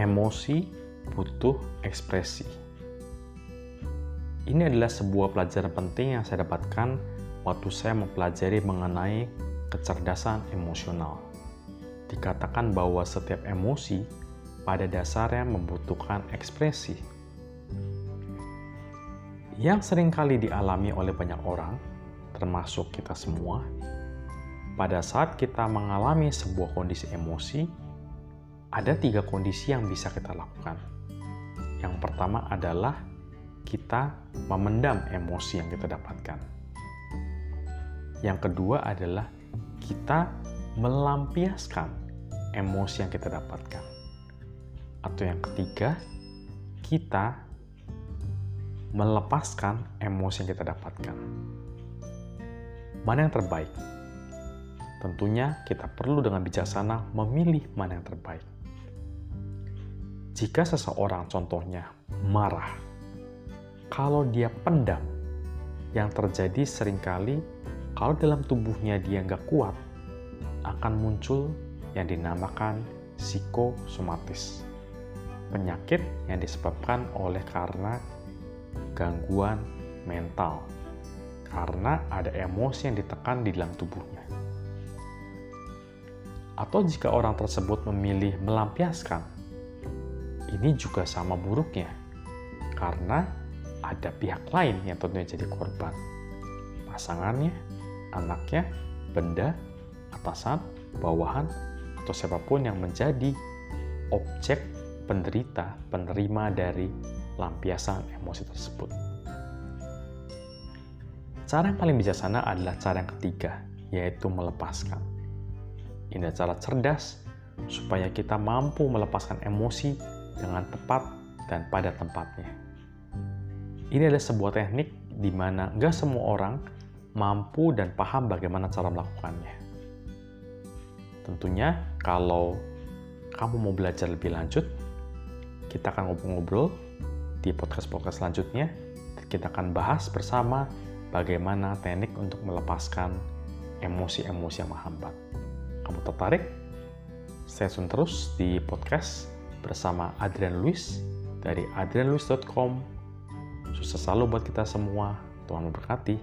Emosi butuh ekspresi. Ini adalah sebuah pelajaran penting yang saya dapatkan waktu saya mempelajari mengenai kecerdasan emosional. Dikatakan bahwa setiap emosi pada dasarnya membutuhkan ekspresi. Yang sering kali dialami oleh banyak orang, termasuk kita semua, pada saat kita mengalami sebuah kondisi emosi, ada tiga kondisi yang bisa kita lakukan. Yang pertama adalah kita memendam emosi yang kita dapatkan. Yang kedua adalah kita melampiaskan emosi yang kita dapatkan. Atau yang ketiga, kita melepaskan emosi yang kita dapatkan. Mana yang terbaik? Tentunya kita perlu dengan bijaksana memilih mana yang terbaik. Jika seseorang contohnya marah, kalau dia pendam, yang terjadi sering kali kalau dalam tubuhnya dia nggak kuat, akan muncul yang dinamakan psikosomatis. Penyakit yang disebabkan oleh karena gangguan mental, karena ada emosi yang ditekan di dalam tubuhnya. Atau jika orang tersebut memilih melampiaskan, ini juga sama buruknya, karena ada pihak lain yang tentunya jadi korban. Pasangannya, anaknya, benda, atasan, bawahan, atau siapa pun yang menjadi objek penderita, penerima dari lampiasan emosi tersebut. Cara yang paling bijaksana adalah cara yang ketiga, yaitu melepaskan. Ini cara cerdas supaya kita mampu melepaskan emosi dengan tepat dan pada tempatnya. Ini adalah sebuah teknik di mana nggak semua orang mampu dan paham bagaimana cara melakukannya. Tentunya kalau kamu mau belajar lebih lanjut, kita akan ngobrol-ngobrol di podcast-podcast selanjutnya. Kita akan bahas bersama bagaimana teknik untuk melepaskan emosi-emosi yang menghambat. Kamu tertarik? Stay tune terus di podcast bersama Adrian Luis dari adrianluis.com Sukses selalu buat kita semua. Tuhan memberkati.